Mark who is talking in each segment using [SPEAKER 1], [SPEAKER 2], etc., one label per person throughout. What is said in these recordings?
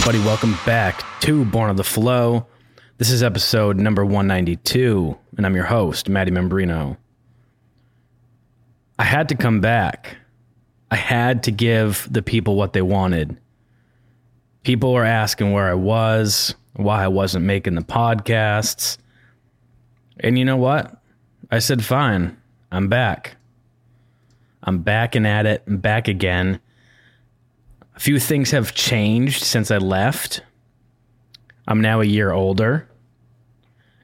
[SPEAKER 1] everybody? Welcome back to Born on the Flow. This is episode number 192, and I'm your host, Maddie Membrino. I had to come back. I had to give the people what they wanted. People were asking where I was, why I wasn't making the podcasts. And you know what? I said, fine, I'm back. I'm back and at it, I'm back again. Few things have changed since I left. I'm now a year older.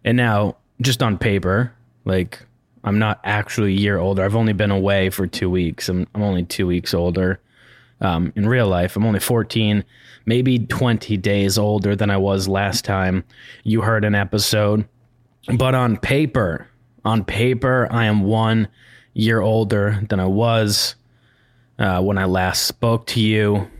[SPEAKER 1] And now, just on paper, like I'm not actually a year older. I've only been away for two weeks. I'm, I'm only two weeks older. Um, in real life, I'm only 14, maybe 20 days older than I was last time you heard an episode. But on paper, on paper, I am one year older than I was uh, when I last spoke to you.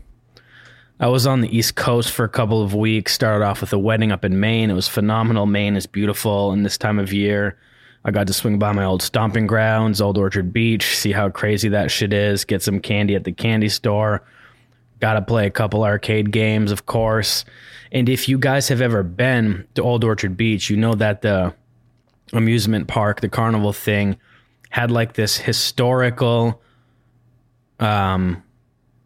[SPEAKER 1] I was on the East Coast for a couple of weeks. Started off with a wedding up in Maine. It was phenomenal. Maine is beautiful, and this time of year, I got to swing by my old stomping grounds, Old Orchard Beach, see how crazy that shit is. Get some candy at the candy store. Got to play a couple arcade games, of course. And if you guys have ever been to Old Orchard Beach, you know that the amusement park, the carnival thing, had like this historical um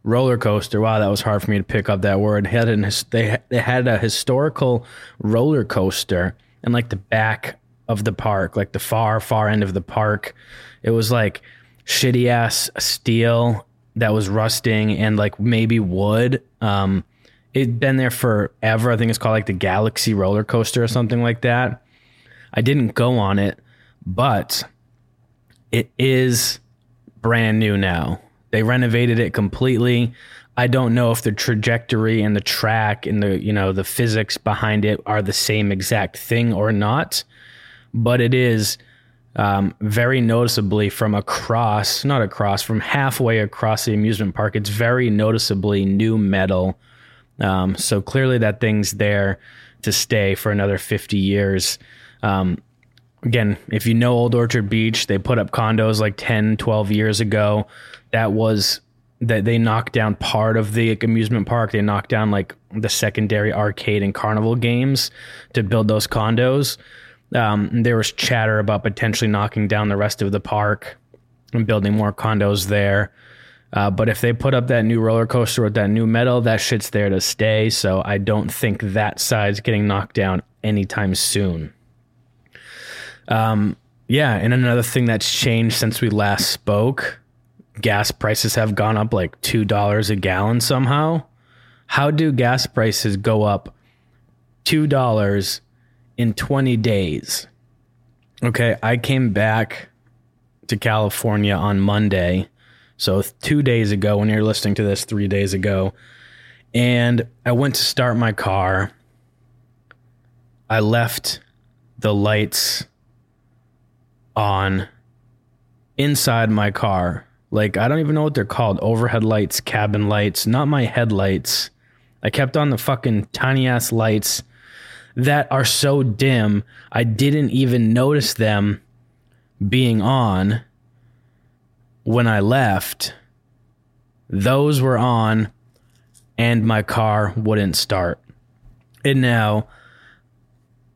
[SPEAKER 1] roller coaster. Wow, that was hard for me to pick up that word. Had an, they they had a historical roller coaster in like the back of the park, like the far far end of the park. It was like shitty ass steel that was rusting and like maybe wood. Um, it'd been there forever. I think it's called like the Galaxy roller coaster or something like that. I didn't go on it, but it is brand new now. They renovated it completely. I don't know if the trajectory and the track and the you know the physics behind it are the same exact thing or not, but it is um, very noticeably from across, not across, from halfway across the amusement park. It's very noticeably new metal. Um, so clearly that thing's there to stay for another 50 years. Um, again, if you know Old Orchard Beach, they put up condos like 10, 12 years ago. That was that they knocked down part of the amusement park. They knocked down like the secondary arcade and carnival games to build those condos. Um, there was chatter about potentially knocking down the rest of the park and building more condos there. Uh, but if they put up that new roller coaster with that new metal, that shit's there to stay. So I don't think that side's getting knocked down anytime soon. Um, yeah, and another thing that's changed since we last spoke, gas prices have gone up like two dollars a gallon somehow. How do gas prices go up two dollars in twenty days? Okay, I came back to California on Monday, so two days ago. When you're listening to this, three days ago, and I went to start my car. I left the lights on inside my car. Like, I don't even know what they're called overhead lights, cabin lights, not my headlights. I kept on the fucking tiny ass lights that are so dim, I didn't even notice them being on when I left. Those were on, and my car wouldn't start. And now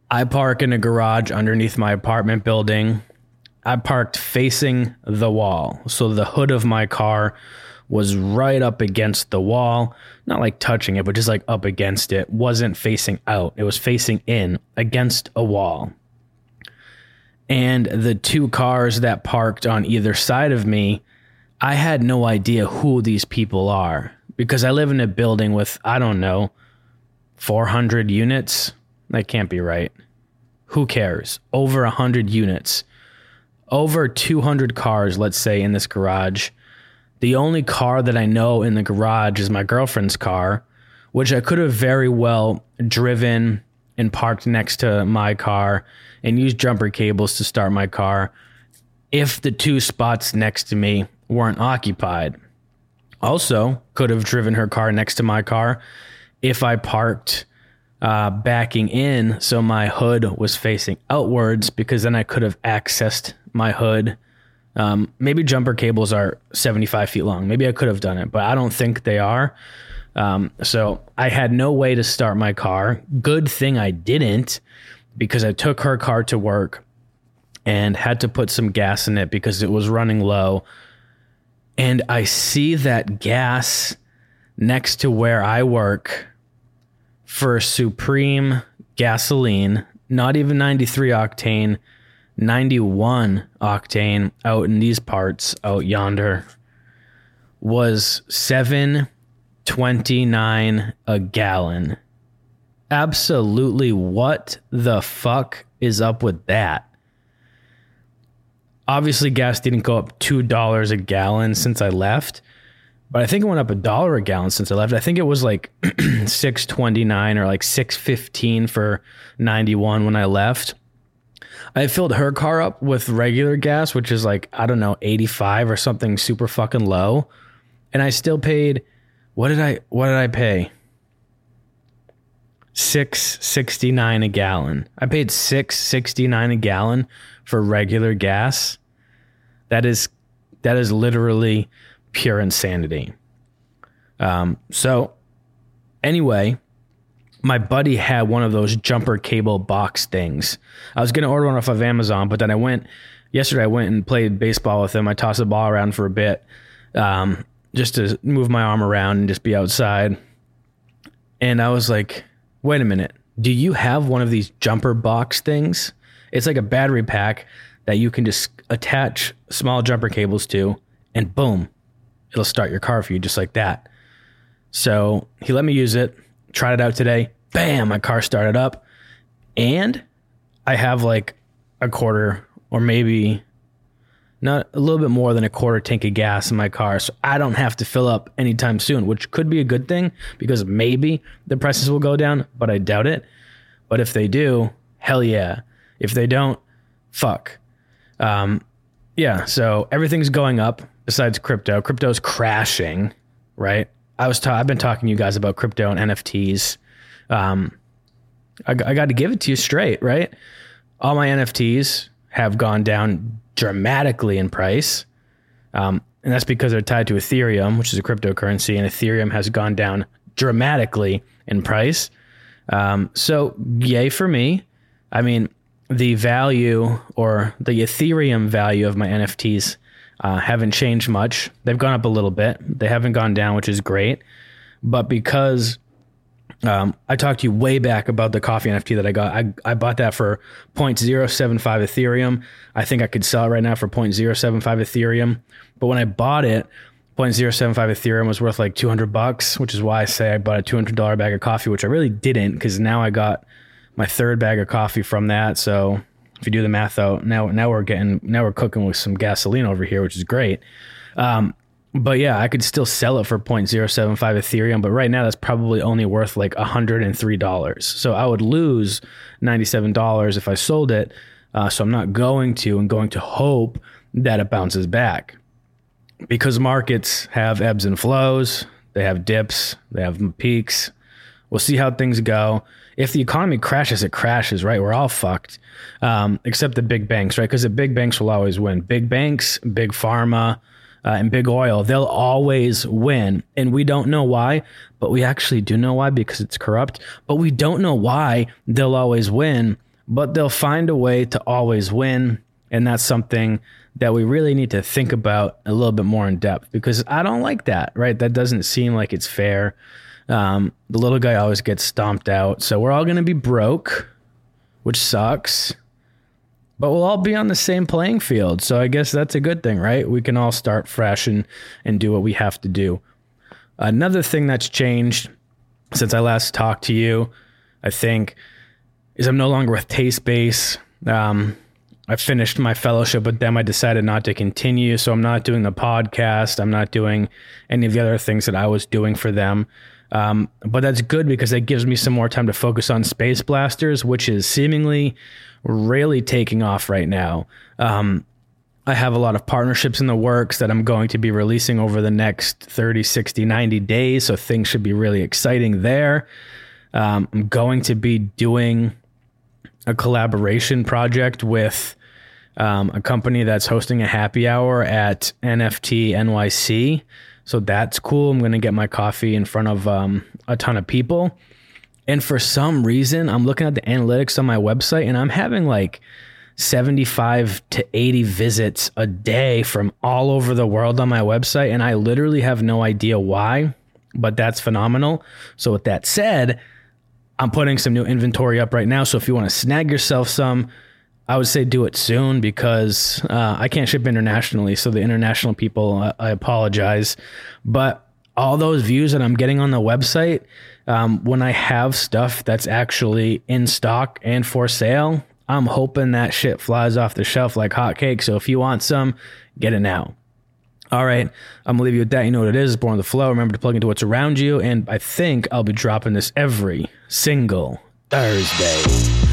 [SPEAKER 1] I park in a garage underneath my apartment building I parked facing the wall. So the hood of my car was right up against the wall, not like touching it, but just like up against it. Wasn't facing out, it was facing in against a wall. And the two cars that parked on either side of me, I had no idea who these people are because I live in a building with, I don't know, 400 units. That can't be right. Who cares? Over 100 units over 200 cars, let's say, in this garage. The only car that I know in the garage is my girlfriend's car, which I could have very well driven and parked next to my car and used jumper cables to start my car if the two spots next to me weren't occupied. Also, could have driven her car next to my car if I parked uh, backing in so my hood was facing outwards because then I could have accessed my hood. Um, maybe jumper cables are 75 feet long. Maybe I could have done it, but I don't think they are. Um, so I had no way to start my car. Good thing I didn't because I took her car to work and had to put some gas in it because it was running low. And I see that gas next to where I work for Supreme gasoline, not even 93 octane, 91 octane out in these parts out yonder was 729 a gallon. Absolutely what the fuck is up with that? Obviously gas didn't go up $2 a gallon since I left, but I think it went up a dollar a gallon since I left. I think it was like 629 or like 615 for 91 when I left. I filled her car up with regular gas, which is like, I don't know, 85 or something super fucking low. And I still paid what did I what did I pay? 669 a gallon. I paid 669 a gallon for regular gas. That is that is literally pure insanity. Um, so anyway, my buddy had one of those jumper cable box things. I was gonna order one off of Amazon, but then I went yesterday. I went and played baseball with him. I tossed the ball around for a bit, um, just to move my arm around and just be outside. And I was like, "Wait a minute, do you have one of these jumper box things? It's like a battery pack that you can just attach small jumper cables to, and boom, it'll start your car for you just like that." So he let me use it. Tried it out today bam, my car started up. And I have like a quarter or maybe not a little bit more than a quarter tank of gas in my car. So I don't have to fill up anytime soon, which could be a good thing because maybe the prices will go down, but I doubt it. But if they do, hell yeah. If they don't, fuck. Um, yeah, so everything's going up besides crypto. Crypto's crashing, right? I was ta- I've been talking to you guys about crypto and NFTs um, I, I got to give it to you straight, right? All my NFTs have gone down dramatically in price. Um, and that's because they're tied to Ethereum, which is a cryptocurrency, and Ethereum has gone down dramatically in price. Um, so, yay for me. I mean, the value or the Ethereum value of my NFTs uh, haven't changed much. They've gone up a little bit. They haven't gone down, which is great. But because um, I talked to you way back about the coffee NFT that I got. I, I bought that for 0.075 Ethereum. I think I could sell it right now for 0.075 Ethereum. But when I bought it, 0.075 Ethereum was worth like 200 bucks, which is why I say I bought a $200 bag of coffee, which I really didn't because now I got my third bag of coffee from that. So if you do the math out, now now we're getting now we're cooking with some gasoline over here, which is great. Um, but yeah, I could still sell it for 0.075 Ethereum, but right now that's probably only worth like $103. So I would lose $97 if I sold it. Uh, so I'm not going to and going to hope that it bounces back because markets have ebbs and flows, they have dips, they have peaks. We'll see how things go. If the economy crashes, it crashes, right? We're all fucked, um, except the big banks, right? Because the big banks will always win. Big banks, big pharma, uh, and big oil, they'll always win. And we don't know why, but we actually do know why because it's corrupt. But we don't know why they'll always win, but they'll find a way to always win. And that's something that we really need to think about a little bit more in depth because I don't like that, right? That doesn't seem like it's fair. Um, the little guy always gets stomped out. So we're all going to be broke, which sucks but we'll all be on the same playing field. So I guess that's a good thing, right? We can all start fresh and, and do what we have to do. Another thing that's changed since I last talked to you, I think, is I'm no longer with Taste Base. Um, I finished my fellowship with them. I decided not to continue. So I'm not doing the podcast. I'm not doing any of the other things that I was doing for them. Um, but that's good because that gives me some more time to focus on Space Blasters, which is seemingly really taking off right now. Um, I have a lot of partnerships in the works that I'm going to be releasing over the next 30, 60, 90 days. So things should be really exciting there. Um, I'm going to be doing a collaboration project with um, a company that's hosting a happy hour at NFT NYC. So that's cool. I'm going to get my coffee in front of um, a ton of people. And for some reason, I'm looking at the analytics on my website and I'm having like 75 to 80 visits a day from all over the world on my website. And I literally have no idea why, but that's phenomenal. So, with that said, I'm putting some new inventory up right now. So, if you want to snag yourself some, I would say do it soon because uh, I can't ship internationally. So, the international people, uh, I apologize. But all those views that I'm getting on the website, um, when I have stuff that's actually in stock and for sale, I'm hoping that shit flies off the shelf like hotcakes. So if you want some, get it now. All right, I'm gonna leave you with that. You know what it is. Born on the flow. Remember to plug into what's around you, and I think I'll be dropping this every single Thursday.